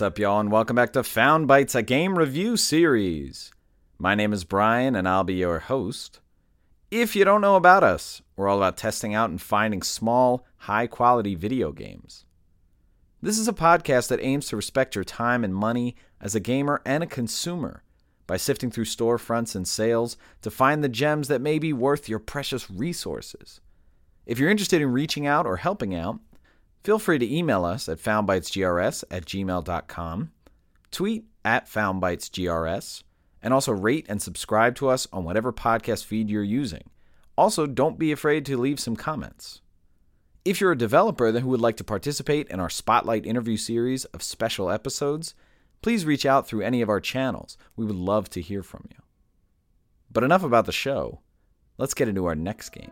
What's up, y'all, and welcome back to Found Bytes, a game review series. My name is Brian, and I'll be your host. If you don't know about us, we're all about testing out and finding small, high quality video games. This is a podcast that aims to respect your time and money as a gamer and a consumer by sifting through storefronts and sales to find the gems that may be worth your precious resources. If you're interested in reaching out or helping out, Feel free to email us at foundbytesgrs at gmail.com, tweet at foundbytesgrs, and also rate and subscribe to us on whatever podcast feed you're using. Also, don't be afraid to leave some comments. If you're a developer who would like to participate in our Spotlight interview series of special episodes, please reach out through any of our channels. We would love to hear from you. But enough about the show. Let's get into our next game.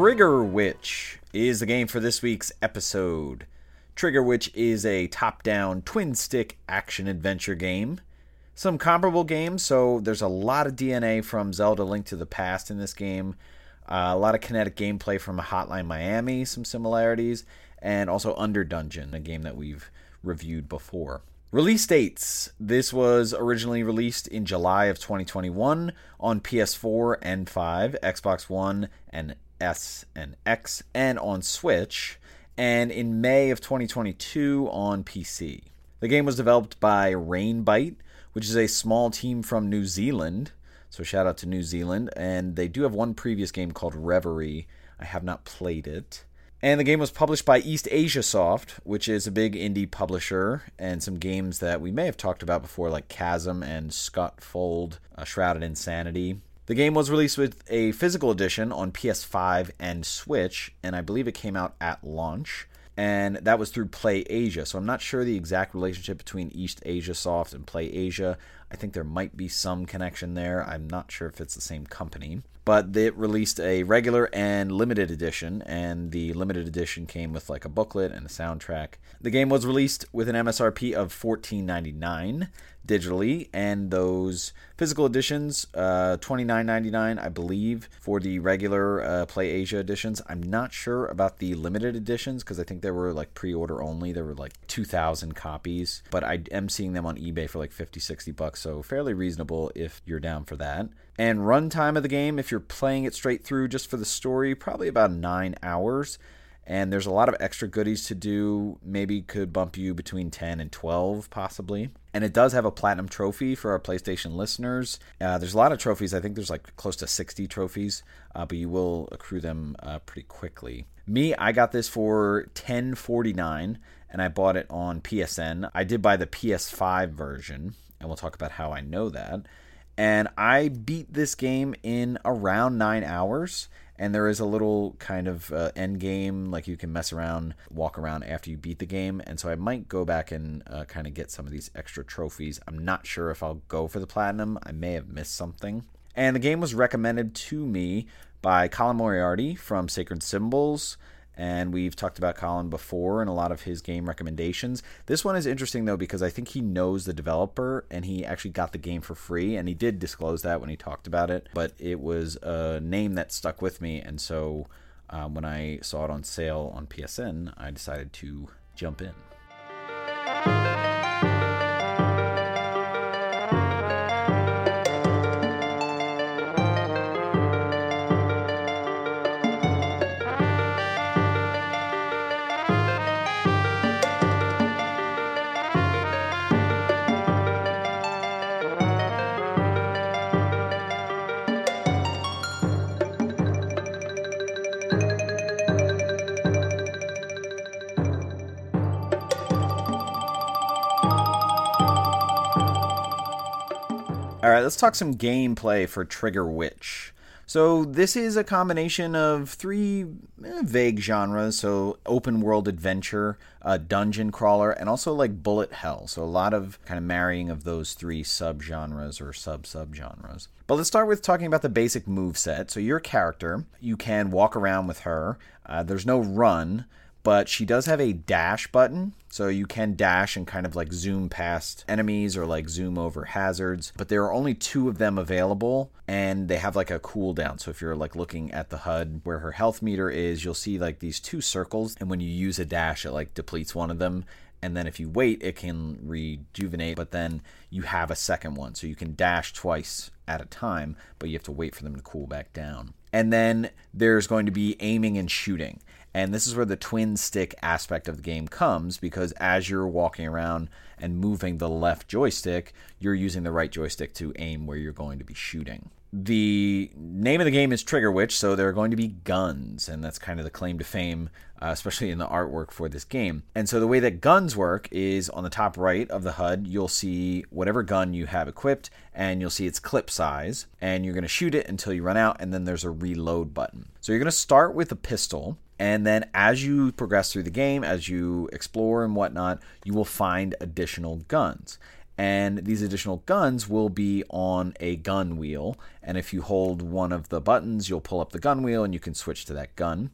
Trigger Witch is the game for this week's episode. Trigger Witch is a top down twin stick action adventure game. Some comparable games, so there's a lot of DNA from Zelda Link to the Past in this game. Uh, a lot of kinetic gameplay from Hotline Miami, some similarities, and also Under Dungeon, a game that we've reviewed before. Release dates. This was originally released in July of 2021 on PS4 and 5, Xbox One, and S and X, and on Switch, and in May of 2022 on PC. The game was developed by Rainbite, which is a small team from New Zealand. So shout out to New Zealand. And they do have one previous game called Reverie. I have not played it. And the game was published by Eastasiasoft, which is a big indie publisher, and some games that we may have talked about before, like Chasm and Scott Fold, uh, Shrouded Insanity. The game was released with a physical edition on PS5 and Switch, and I believe it came out at launch. And that was through Play Asia. So I'm not sure the exact relationship between Eastasiasoft and Play Asia. I think there might be some connection there. I'm not sure if it's the same company. But it released a regular and limited edition, and the limited edition came with like a booklet and a soundtrack. The game was released with an MSRP of $14.99 digitally, and those physical editions, uh, twenty nine ninety nine, I believe, for the regular uh, Play Asia editions. I'm not sure about the limited editions because I think they were like pre order only. There were like two thousand copies, but I am seeing them on eBay for like 50, 60 bucks, so fairly reasonable if you're down for that. And runtime of the game, if you're playing it straight through just for the story, probably about nine hours and there's a lot of extra goodies to do. Maybe could bump you between 10 and 12, possibly. And it does have a platinum trophy for our PlayStation listeners. Uh, there's a lot of trophies. I think there's like close to 60 trophies, uh, but you will accrue them uh, pretty quickly. Me, I got this for 10.49, and I bought it on PSN. I did buy the PS5 version, and we'll talk about how I know that. And I beat this game in around nine hours and there is a little kind of uh, end game like you can mess around walk around after you beat the game. And so i might go back and uh, kind of get some of these extra trophies. I'm not sure if i'll go for the platinum. I may have missed something. And the game was recommended to me by colin moriarty from sacred symbols and we've talked about Colin before and a lot of his game recommendations. This one is interesting though because I think he knows the developer and he actually got the game for free and he did disclose that when he talked about it, but it was a name that stuck with me and so um, when I saw it on sale on PSN, I decided to jump in. All right, let's talk some gameplay for Trigger Witch. So this is a combination of three eh, vague genres. So open world adventure, uh, dungeon crawler, and also like bullet hell. So a lot of kind of marrying of those three subgenres or sub subgenres. But let's start with talking about the basic move set. So your character, you can walk around with her. Uh, there's no run but she does have a dash button so you can dash and kind of like zoom past enemies or like zoom over hazards but there are only two of them available and they have like a cooldown. So if you're like looking at the hud where her health meter is you'll see like these two circles and when you use a dash it like depletes one of them and then if you wait it can rejuvenate but then you have a second one. So you can dash twice at a time but you have to wait for them to cool back down and then there's going to be aiming and shooting and this is where the twin stick aspect of the game comes because as you're walking around and moving the left joystick, you're using the right joystick to aim where you're going to be shooting. The name of the game is Trigger Witch, so there are going to be guns, and that's kind of the claim to fame, uh, especially in the artwork for this game. And so the way that guns work is on the top right of the HUD, you'll see whatever gun you have equipped, and you'll see its clip size, and you're going to shoot it until you run out, and then there's a reload button. So you're going to start with a pistol, and then as you progress through the game, as you explore and whatnot, you will find additional guns. And these additional guns will be on a gun wheel. And if you hold one of the buttons, you'll pull up the gun wheel and you can switch to that gun.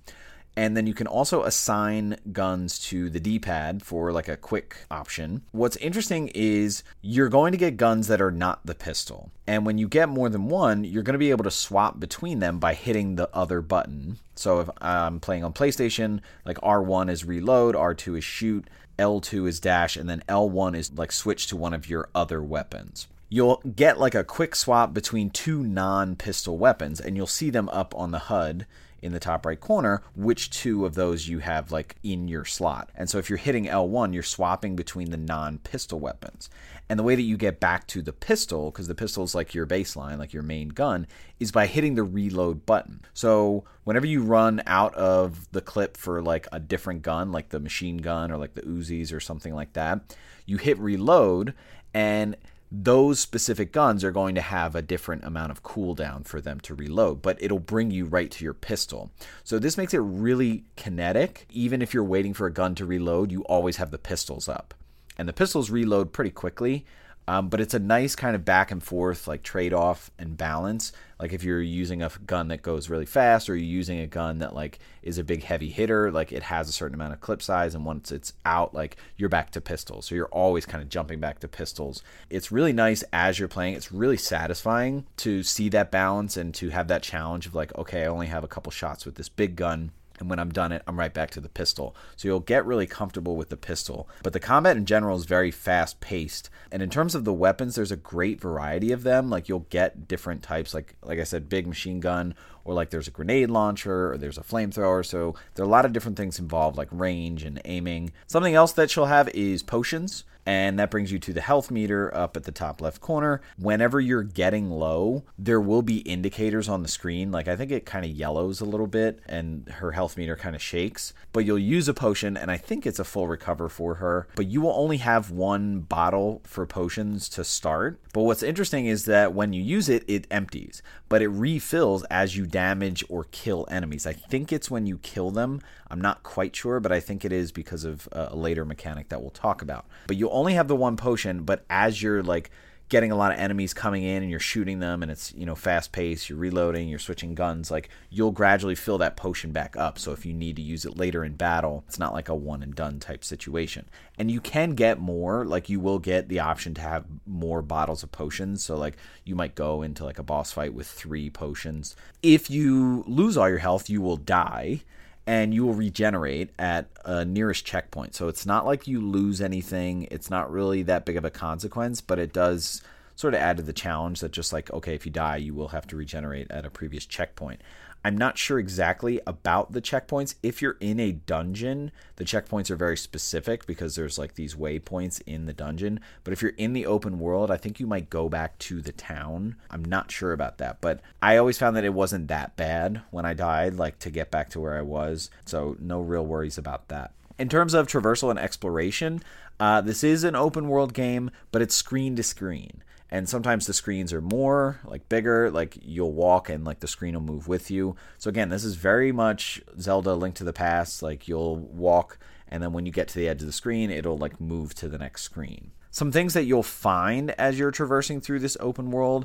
And then you can also assign guns to the D pad for like a quick option. What's interesting is you're going to get guns that are not the pistol. And when you get more than one, you're going to be able to swap between them by hitting the other button. So if I'm playing on PlayStation, like R1 is reload, R2 is shoot, L2 is dash, and then L1 is like switch to one of your other weapons you'll get like a quick swap between two non pistol weapons, and you'll see them up on the HUD in the top right corner which two of those you have like in your slot. And so if you're hitting L1, you're swapping between the non-pistol weapons. And the way that you get back to the pistol, because the pistol is like your baseline, like your main gun, is by hitting the reload button. So whenever you run out of the clip for like a different gun, like the machine gun or like the Uzis or something like that, you hit reload and those specific guns are going to have a different amount of cooldown for them to reload, but it'll bring you right to your pistol. So this makes it really kinetic. Even if you're waiting for a gun to reload, you always have the pistols up. And the pistols reload pretty quickly. Um, but it's a nice kind of back and forth, like trade off and balance. Like if you're using a gun that goes really fast, or you're using a gun that like is a big heavy hitter, like it has a certain amount of clip size, and once it's out, like you're back to pistols. So you're always kind of jumping back to pistols. It's really nice as you're playing. It's really satisfying to see that balance and to have that challenge of like, okay, I only have a couple shots with this big gun and when I'm done it, I'm right back to the pistol. So you'll get really comfortable with the pistol. But the combat in general is very fast paced. And in terms of the weapons, there's a great variety of them. Like you'll get different types, like like I said, big machine gun, or like there's a grenade launcher, or there's a flamethrower. So there are a lot of different things involved, like range and aiming. Something else that she'll have is potions and that brings you to the health meter up at the top left corner. Whenever you're getting low, there will be indicators on the screen. Like I think it kind of yellows a little bit and her health meter kind of shakes. But you'll use a potion, and I think it's a full recover for her. But you will only have one bottle for potions to start. But what's interesting is that when you use it, it empties, but it refills as you damage or kill enemies. I think it's when you kill them. I'm not quite sure, but I think it is because of uh, a later mechanic that we'll talk about. But you'll only have the one potion, but as you're like getting a lot of enemies coming in and you're shooting them and it's you know fast paced you're reloading you're switching guns like you'll gradually fill that potion back up. So if you need to use it later in battle it's not like a one and done type situation. And you can get more like you will get the option to have more bottles of potions. So like you might go into like a boss fight with three potions. If you lose all your health you will die and you will regenerate at a nearest checkpoint. So it's not like you lose anything. It's not really that big of a consequence, but it does sort of add to the challenge that just like, okay, if you die, you will have to regenerate at a previous checkpoint. I'm not sure exactly about the checkpoints. If you're in a dungeon, the checkpoints are very specific because there's like these waypoints in the dungeon. But if you're in the open world, I think you might go back to the town. I'm not sure about that, but I always found that it wasn't that bad when I died, like to get back to where I was. So no real worries about that. In terms of traversal and exploration, uh, this is an open world game, but it's screen to screen. And sometimes the screens are more like bigger like you'll walk and like the screen will move with you. So again this is very much zelda link to the past like you'll walk and then when you get to the edge of the screen it'll like move to the next screen. Some things that you'll find as you're traversing through this open world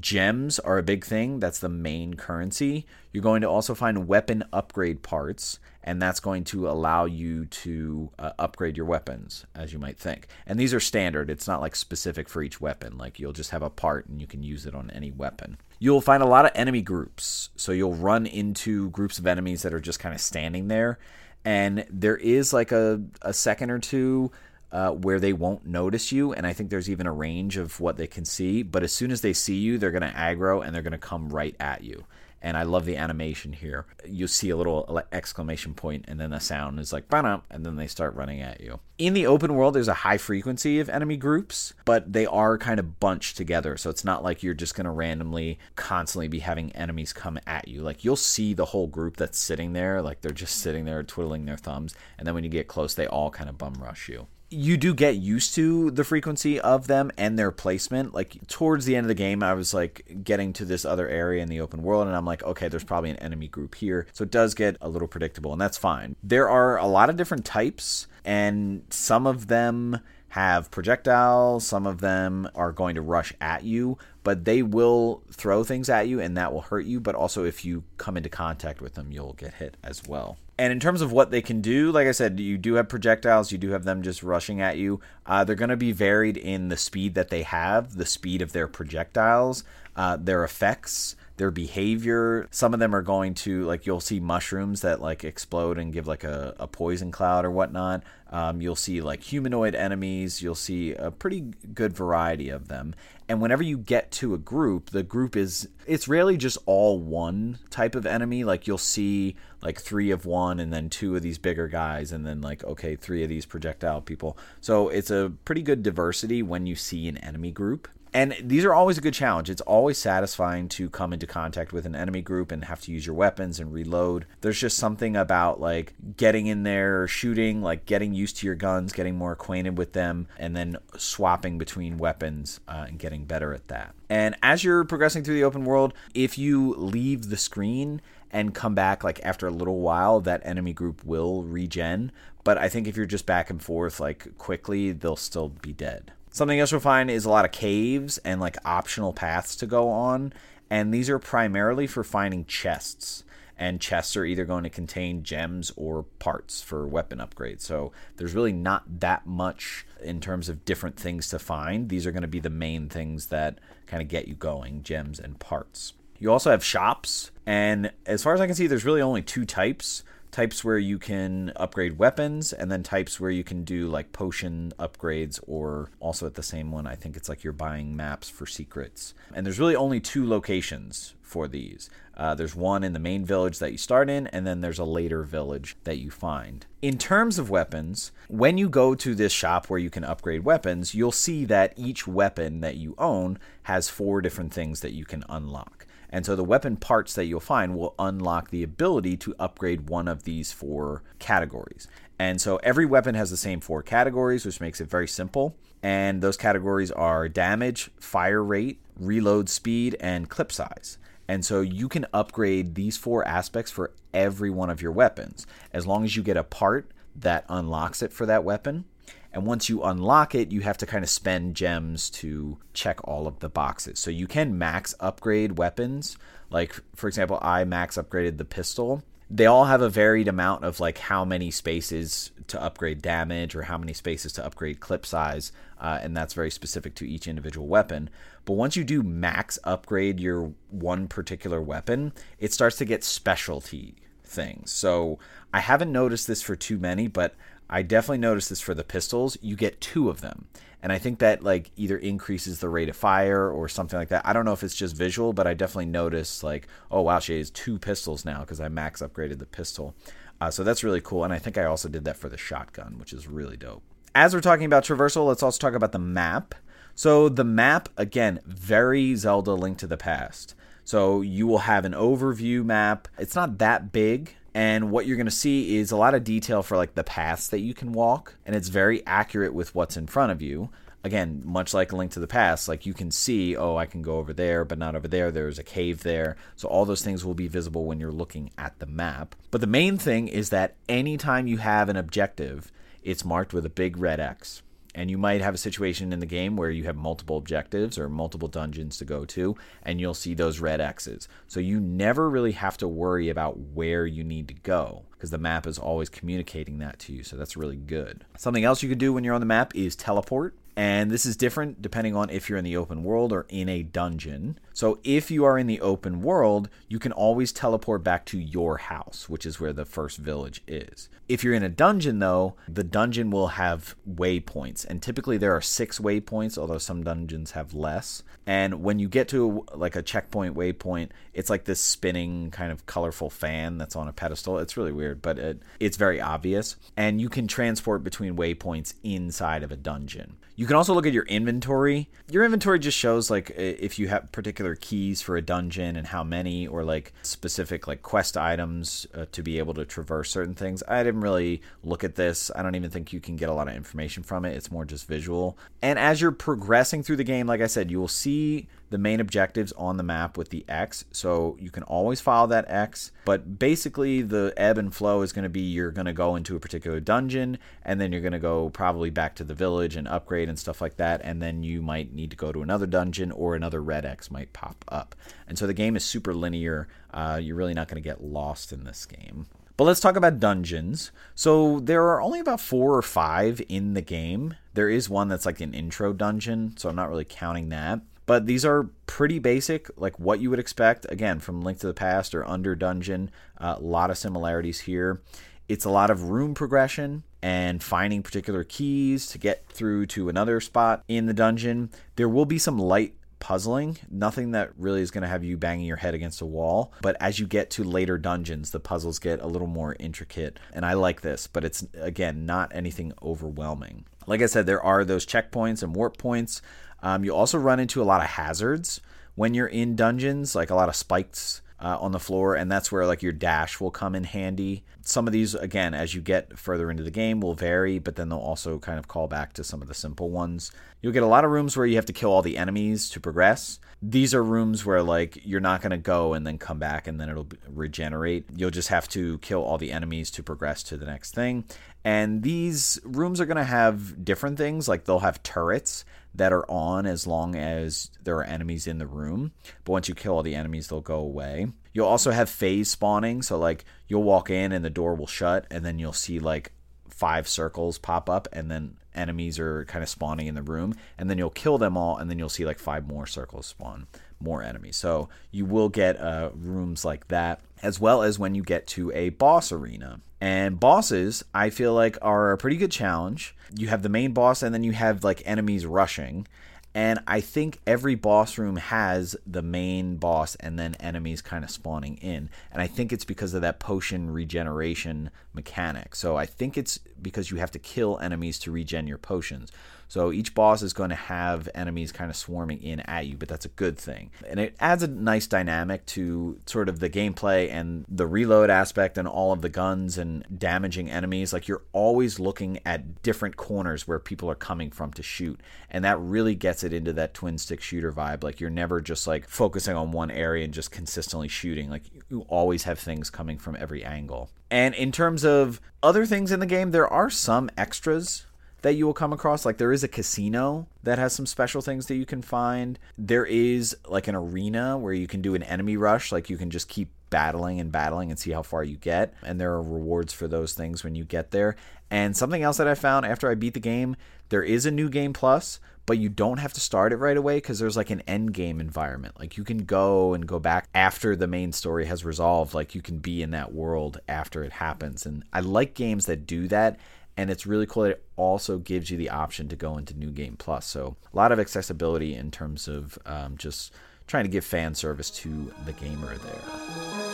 gems are a big thing. That's the main currency. You're going to also find weapon upgrade parts and that's going to allow you to uh, upgrade your weapons as you might think. And these are standard. It's not like specific for each weapon. Like you'll just have a part and you can use it on any weapon. You'll find a lot of enemy groups. So you'll run into groups of enemies that are just kind of standing there. And there is like a, a second or two uh, where they won't notice you. And I think there's even a range of what they can see. But as soon as they see you, they're going to aggro and they're going to come right at you and I love the animation here. You see a little exclamation point, and then the sound is like "bam," and then they start running at you. In the open world, there's a high frequency of enemy groups, but they are kind of bunched together, so it's not like you're just going to randomly, constantly be having enemies come at you. Like you'll see the whole group that's sitting there, like they're just sitting there twiddling their thumbs, and then when you get close, they all kind of bum rush you you do get used to the frequency of them and their placement. Like towards the end of the game, I was like getting to this other area in the open world, and I'm like, okay, there's probably an enemy group here. So it does get a little predictable, and that's fine. There are a lot of different types, and some of them have projectiles, some of them are going to rush at you, but they will throw things at you and that will hurt you. But also, if you come into contact with them, you'll get hit as well. And in terms of what they can do, like I said, you do have projectiles, you do have them just rushing at you. Uh, they're going to be varied in the speed that they have, the speed of their projectiles, uh, their effects their behavior. Some of them are going to like you'll see mushrooms that like explode and give like a, a poison cloud or whatnot. Um, you'll see like humanoid enemies. You'll see a pretty good variety of them. And whenever you get to a group, the group is it's rarely just all one type of enemy. Like you'll see like three of one and then two of these bigger guys and then like okay, three of these projectile people. So it's a pretty good diversity when you see an enemy group. And these are always a good challenge. It's always satisfying to come into contact with an enemy group and have to use your weapons and reload. There's just something about like getting in there, shooting, like getting used to your guns, getting more acquainted with them, and then swapping between weapons uh, and getting better at that. And as you're progressing through the open world, if you leave the screen and come back like after a little while, that enemy group will regen. But I think if you're just back and forth like quickly, they'll still be dead. Something else you'll find is a lot of caves and like optional paths to go on. And these are primarily for finding chests. And chests are either going to contain gems or parts for weapon upgrades. So there's really not that much in terms of different things to find. These are going to be the main things that kind of get you going gems and parts. You also have shops. And as far as I can see, there's really only two types types where you can upgrade weapons, and then types where you can do like potion upgrades, or also at the same one, I think it's like you're buying maps for secrets. And there's really only two locations for these. Uh, there's one in the main village that you start in, and then there's a later village that you find. In terms of weapons, when you go to this shop where you can upgrade weapons, you'll see that each weapon that you own has four different things that you can unlock. And so the weapon parts that you'll find will unlock the ability to upgrade one of these four categories. And so every weapon has the same four categories, which makes it very simple. And those categories are damage, fire rate, reload speed, and clip size. And so you can upgrade these four aspects for every one of your weapons as long as you get a part that unlocks it for that weapon. And once you unlock it, you have to kind of spend gems to check all of the boxes. So you can max upgrade weapons. Like, for example, I max upgraded the pistol. They all have a varied amount of like how many spaces to upgrade damage or how many spaces to upgrade clip size, uh, and that's very specific to each individual weapon. But once you do max upgrade your one particular weapon, it starts to get specialty things. So I haven't noticed this for too many, but I definitely noticed this for the pistols. You get two of them. And I think that like either increases the rate of fire or something like that. I don't know if it's just visual, but I definitely noticed like, oh wow, she has two pistols now because I max upgraded the pistol. Uh, so that's really cool. And I think I also did that for the shotgun, which is really dope. As we're talking about traversal, let's also talk about the map. So the map, again, very Zelda Link to the Past. So you will have an overview map. It's not that big, and what you're going to see is a lot of detail for like the paths that you can walk and it's very accurate with what's in front of you again, much like a link to the past, like you can see, oh, I can go over there, but not over there. There's a cave there. So all those things will be visible when you're looking at the map. But the main thing is that anytime you have an objective, it's marked with a big red X. And you might have a situation in the game where you have multiple objectives or multiple dungeons to go to, and you'll see those red X's. So you never really have to worry about where you need to go because the map is always communicating that to you. So that's really good. Something else you can do when you're on the map is teleport. And this is different depending on if you're in the open world or in a dungeon. So, if you are in the open world, you can always teleport back to your house, which is where the first village is. If you're in a dungeon, though, the dungeon will have waypoints. And typically there are six waypoints, although some dungeons have less. And when you get to like a checkpoint waypoint, it's like this spinning kind of colorful fan that's on a pedestal. It's really weird, but it, it's very obvious. And you can transport between waypoints inside of a dungeon. You can also look at your inventory. Your inventory just shows like if you have particular keys for a dungeon and how many, or like specific like quest items uh, to be able to traverse certain things. I didn't really look at this. I don't even think you can get a lot of information from it. It's more just visual. And as you're progressing through the game, like I said, you will see the main objectives on the map with the X. So you can always follow that X. But basically, the ebb and flow is going to be you're going to go into a particular dungeon, and then you're going to go probably back to the village and upgrade and stuff like that. And then you might need to go to another dungeon, or another red X might pop up. And so the game is super linear. Uh, you're really not going to get lost in this game. But let's talk about dungeons. So there are only about four or five in the game. There is one that's like an intro dungeon, so I'm not really counting that. But these are pretty basic, like what you would expect, again, from Link to the Past or Under Dungeon. A uh, lot of similarities here. It's a lot of room progression and finding particular keys to get through to another spot in the dungeon. There will be some light puzzling, nothing that really is going to have you banging your head against a wall. But as you get to later dungeons, the puzzles get a little more intricate. And I like this, but it's, again, not anything overwhelming. Like I said, there are those checkpoints and warp points. Um, you also run into a lot of hazards when you're in dungeons, like a lot of spikes uh, on the floor, and that's where like your dash will come in handy. Some of these, again, as you get further into the game, will vary, but then they'll also kind of call back to some of the simple ones. You'll get a lot of rooms where you have to kill all the enemies to progress. These are rooms where like you're not going to go and then come back and then it'll regenerate. You'll just have to kill all the enemies to progress to the next thing. And these rooms are going to have different things, like they'll have turrets that are on as long as there are enemies in the room. But once you kill all the enemies, they'll go away. You'll also have phase spawning. So, like, you'll walk in and the door will shut, and then you'll see, like, five circles pop up, and then enemies are kind of spawning in the room. And then you'll kill them all, and then you'll see, like, five more circles spawn, more enemies. So, you will get uh, rooms like that, as well as when you get to a boss arena. And bosses, I feel like, are a pretty good challenge. You have the main boss, and then you have like enemies rushing. And I think every boss room has the main boss and then enemies kind of spawning in. And I think it's because of that potion regeneration mechanic. So I think it's because you have to kill enemies to regen your potions. So each boss is going to have enemies kind of swarming in at you, but that's a good thing. And it adds a nice dynamic to sort of the gameplay and the reload aspect and all of the guns and damaging enemies. Like you're always looking at different corners where people are coming from to shoot. And that really gets it into that twin stick shooter vibe. Like you're never just like focusing on one area and just consistently shooting. Like you always have things coming from every angle. And in terms of other things in the game, there are some extras that you will come across. Like there is a casino that has some special things that you can find. There is like an arena where you can do an enemy rush, like you can just keep battling and battling and see how far you get. And there are rewards for those things when you get there. And something else that I found after I beat the game, there is a new game plus, but you don't have to start it right away because there's like an end game environment. Like you can go and go back after the main story has resolved. Like you can be in that world after it happens. And I like games that do that and it's really cool that it also gives you the option to go into new game plus. So a lot of accessibility in terms of um, just trying to give fan service to the gamer there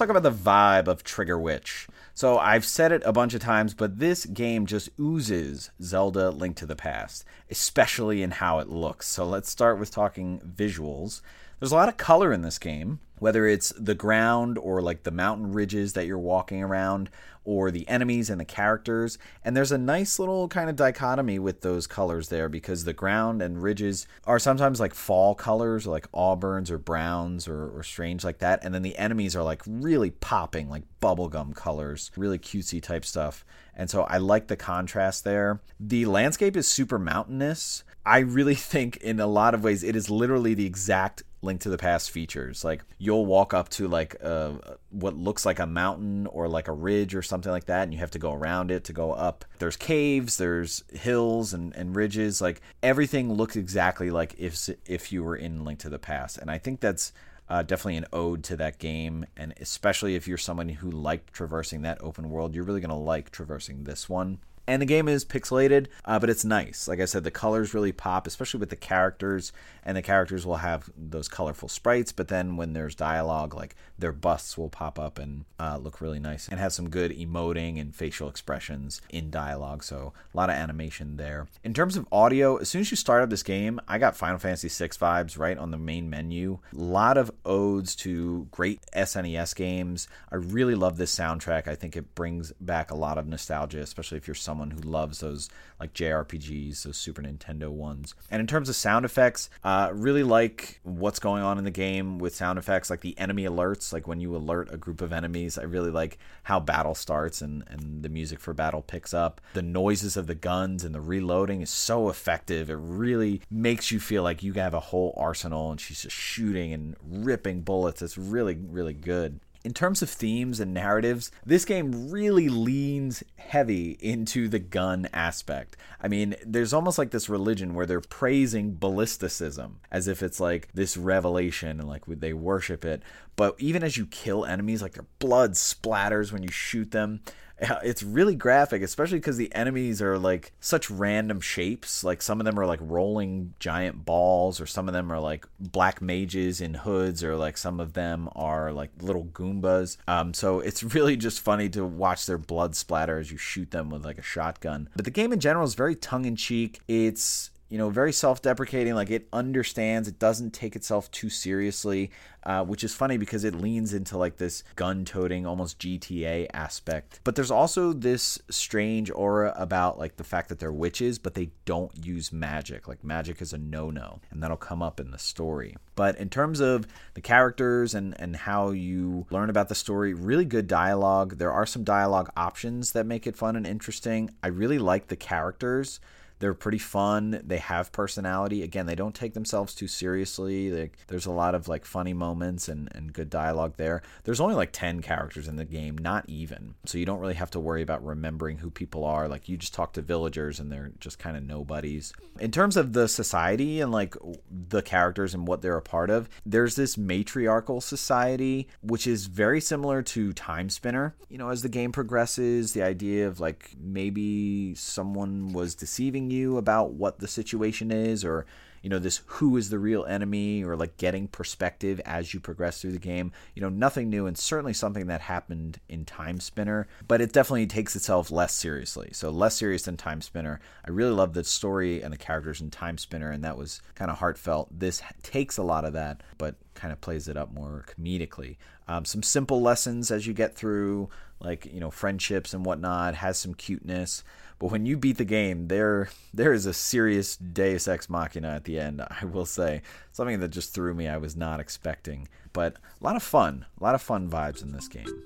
talk about the vibe of Trigger Witch. So I've said it a bunch of times, but this game just oozes Zelda Link to the Past, especially in how it looks. So let's start with talking visuals. There's a lot of color in this game, whether it's the ground or like the mountain ridges that you're walking around or the enemies and the characters. And there's a nice little kind of dichotomy with those colors there because the ground and ridges are sometimes like fall colors, like auburns or browns or, or strange like that. And then the enemies are like really popping, like bubblegum colors, really cutesy type stuff. And so I like the contrast there. The landscape is super mountainous. I really think in a lot of ways it is literally the exact Link to the Past features. Like you'll walk up to like uh, what looks like a mountain or like a ridge or something like that, and you have to go around it to go up. There's caves, there's hills and, and ridges. Like everything looks exactly like if if you were in Link to the Past, and I think that's. Uh, definitely an ode to that game, and especially if you're someone who liked traversing that open world, you're really going to like traversing this one and the game is pixelated, uh, but it's nice. Like I said, the colors really pop, especially with the characters, and the characters will have those colorful sprites. But then when there's dialogue, like their busts will pop up and uh, look really nice, and have some good emoting and facial expressions in dialogue. So a lot of animation there. In terms of audio, as soon as you start up this game, I got Final Fantasy VI vibes right on the main menu. A lot of odes to great SNES games. I really love this soundtrack. I think it brings back a lot of nostalgia, especially if you're someone someone who loves those like JRPGs, those Super Nintendo ones. And in terms of sound effects, uh, really like what's going on in the game with sound effects, like the enemy alerts, like when you alert a group of enemies. I really like how battle starts and, and the music for battle picks up. The noises of the guns and the reloading is so effective. It really makes you feel like you have a whole arsenal and she's just shooting and ripping bullets. It's really, really good in terms of themes and narratives, this game really leans heavy into the gun aspect. I mean, there's almost like this religion where they're praising ballisticism as if it's like this revelation and like they worship it. But even as you kill enemies, like their blood splatters when you shoot them it's really graphic, especially because the enemies are like such random shapes. Like some of them are like rolling giant balls, or some of them are like black mages in hoods, or like some of them are like little Goombas. Um, so it's really just funny to watch their blood splatter as you shoot them with like a shotgun. But the game in general is very tongue in cheek. It's you know, very self deprecating. Like it understands, it doesn't take itself too seriously, uh, which is funny because it leans into like this gun toting, almost GTA aspect. But there's also this strange aura about like the fact that they're witches, but they don't use magic. Like magic is a no no, and that'll come up in the story. But in terms of the characters and, and how you learn about the story, really good dialogue. There are some dialogue options that make it fun and interesting. I really like the characters. They're pretty fun. They have personality. Again, they don't take themselves too seriously. There's a lot of like funny moments and, and good dialogue there. There's only like 10 characters in the game, not even. So you don't really have to worry about remembering who people are. Like you just talk to villagers and they're just kind of nobodies. In terms of the society and like the characters and what they're a part of, there's this matriarchal society, which is very similar to Timespinner. You know, as the game progresses, the idea of like maybe someone was deceiving you about what the situation is or you know this who is the real enemy or like getting perspective as you progress through the game. You know nothing new and certainly something that happened in Timespinner but it definitely takes itself less seriously. So less serious than Timespinner. I really love the story and the characters in Timespinner and that was kind of heartfelt. This takes a lot of that but kind of plays it up more comedically. Um, some simple lessons as you get through like you know friendships and whatnot has some cuteness but when you beat the game, there there is a serious Deus Ex Machina at the end. I will say something that just threw me. I was not expecting, but a lot of fun, a lot of fun vibes in this game.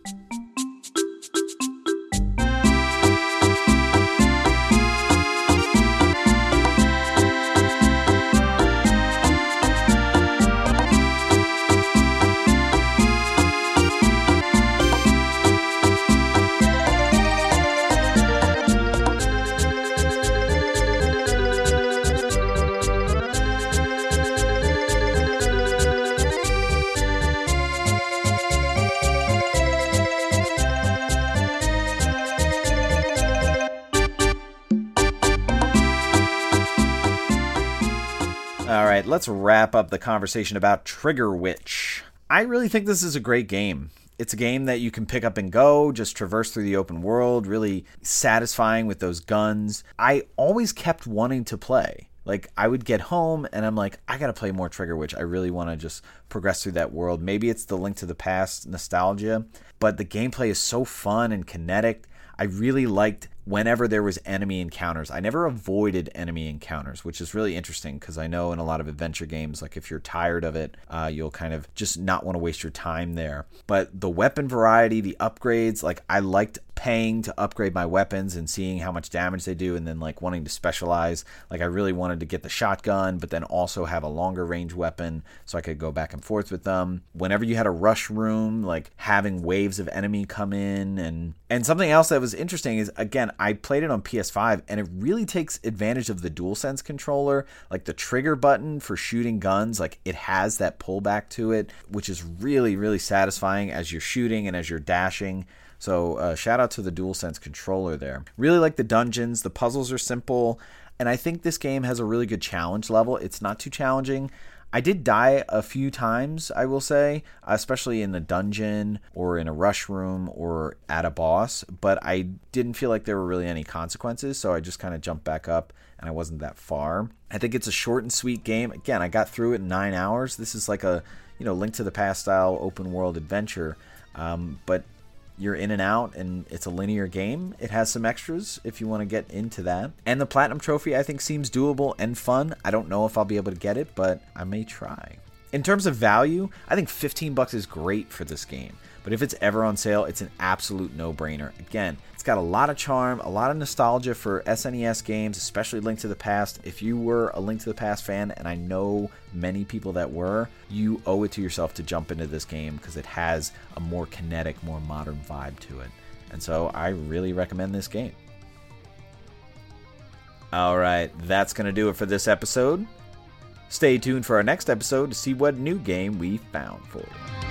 Right, let's wrap up the conversation about Trigger Witch. I really think this is a great game. It's a game that you can pick up and go, just traverse through the open world, really satisfying with those guns. I always kept wanting to play. Like I would get home and I'm like, I gotta play more Trigger Witch. I really want to just progress through that world. Maybe it's the Link to the Past nostalgia, but the gameplay is so fun and kinetic. I really liked whenever there was enemy encounters. I never avoided enemy encounters, which is really interesting because I know in a lot of adventure games, like if you're tired of it, uh, you'll kind of just not want to waste your time there. But the weapon variety, the upgrades, like I liked paying to upgrade my weapons and seeing how much damage they do and then like wanting to specialize like i really wanted to get the shotgun but then also have a longer range weapon so i could go back and forth with them whenever you had a rush room like having waves of enemy come in and and something else that was interesting is again I played it on PS5 and it really takes advantage of the DualSense controller, like the trigger button for shooting guns, like it has that pullback to it, which is really, really satisfying as you're shooting and as you're dashing. So, uh, shout out to the DualSense controller there. Really like the dungeons, the puzzles are simple, and I think this game has a really good challenge level. It's not too challenging. I did die a few times, I will say, especially in the dungeon or in a rush room or at a boss, but I didn't feel like there were really any consequences, so I just kind of jumped back up and I wasn't that far. I think it's a short and sweet game. Again, I got through it in nine hours. This is like a, you know, Link to the Past style open world adventure. Um, but you're in and out and it's a linear game. It has some extras if you want to get into that. And the Platinum Trophy I think seems doable and fun. I don't know if I'll be able to get it, but I may try. In terms of value, I think 15 bucks is great for this game. But if it's ever on sale, it's an absolute no-brainer. Again, it's got a lot of charm, a lot of nostalgia for SNES games, especially Link to the Past. If you were a Link to the Past fan, and I know many people that were, you owe it to yourself to jump into this game because it has a more kinetic, more modern vibe to it. And so I really recommend this game. All right, that's going to do it for this episode. Stay tuned for our next episode to see what new game we found for you.